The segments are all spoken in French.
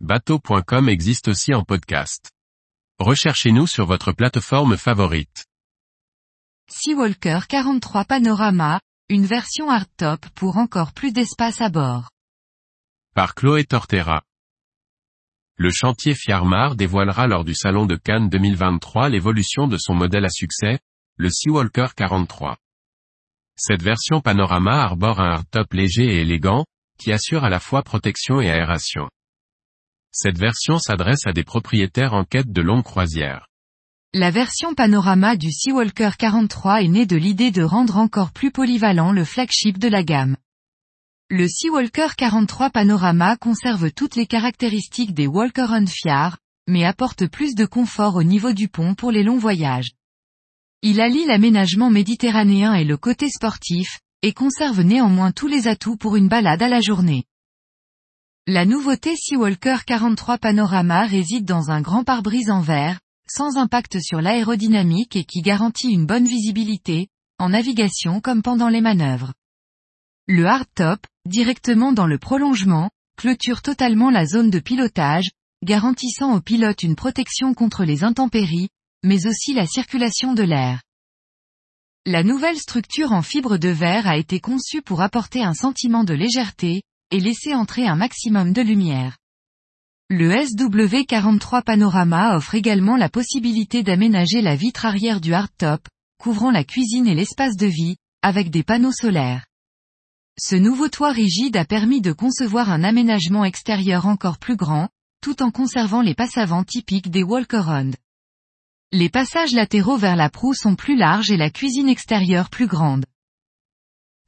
bateau.com existe aussi en podcast. Recherchez-nous sur votre plateforme favorite. Seawalker 43 Panorama, une version hardtop pour encore plus d'espace à bord. Par Chloé Tortera. Le chantier Fiarmar dévoilera lors du salon de Cannes 2023 l'évolution de son modèle à succès, le Seawalker 43. Cette version panorama arbore un hardtop léger et élégant, qui assure à la fois protection et aération. Cette version s'adresse à des propriétaires en quête de longues croisières. La version panorama du Seawalker 43 est née de l'idée de rendre encore plus polyvalent le flagship de la gamme. Le Seawalker 43 Panorama conserve toutes les caractéristiques des Walker on mais apporte plus de confort au niveau du pont pour les longs voyages. Il allie l'aménagement méditerranéen et le côté sportif, et conserve néanmoins tous les atouts pour une balade à la journée. La nouveauté Seawalker 43 Panorama réside dans un grand pare-brise en verre, sans impact sur l'aérodynamique et qui garantit une bonne visibilité, en navigation comme pendant les manœuvres. Le hardtop, directement dans le prolongement, clôture totalement la zone de pilotage, garantissant au pilote une protection contre les intempéries, mais aussi la circulation de l'air. La nouvelle structure en fibre de verre a été conçue pour apporter un sentiment de légèreté, et laisser entrer un maximum de lumière. Le SW43 Panorama offre également la possibilité d'aménager la vitre arrière du hardtop, couvrant la cuisine et l'espace de vie, avec des panneaux solaires. Ce nouveau toit rigide a permis de concevoir un aménagement extérieur encore plus grand, tout en conservant les passavants typiques des Walker-Round. Les passages latéraux vers la proue sont plus larges et la cuisine extérieure plus grande.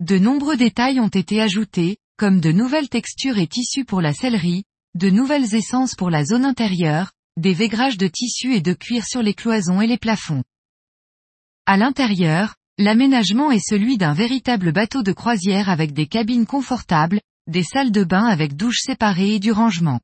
De nombreux détails ont été ajoutés, comme de nouvelles textures et tissus pour la sellerie, de nouvelles essences pour la zone intérieure, des vaigrages de tissu et de cuir sur les cloisons et les plafonds. À l'intérieur, l'aménagement est celui d'un véritable bateau de croisière avec des cabines confortables, des salles de bain avec douches séparées et du rangement.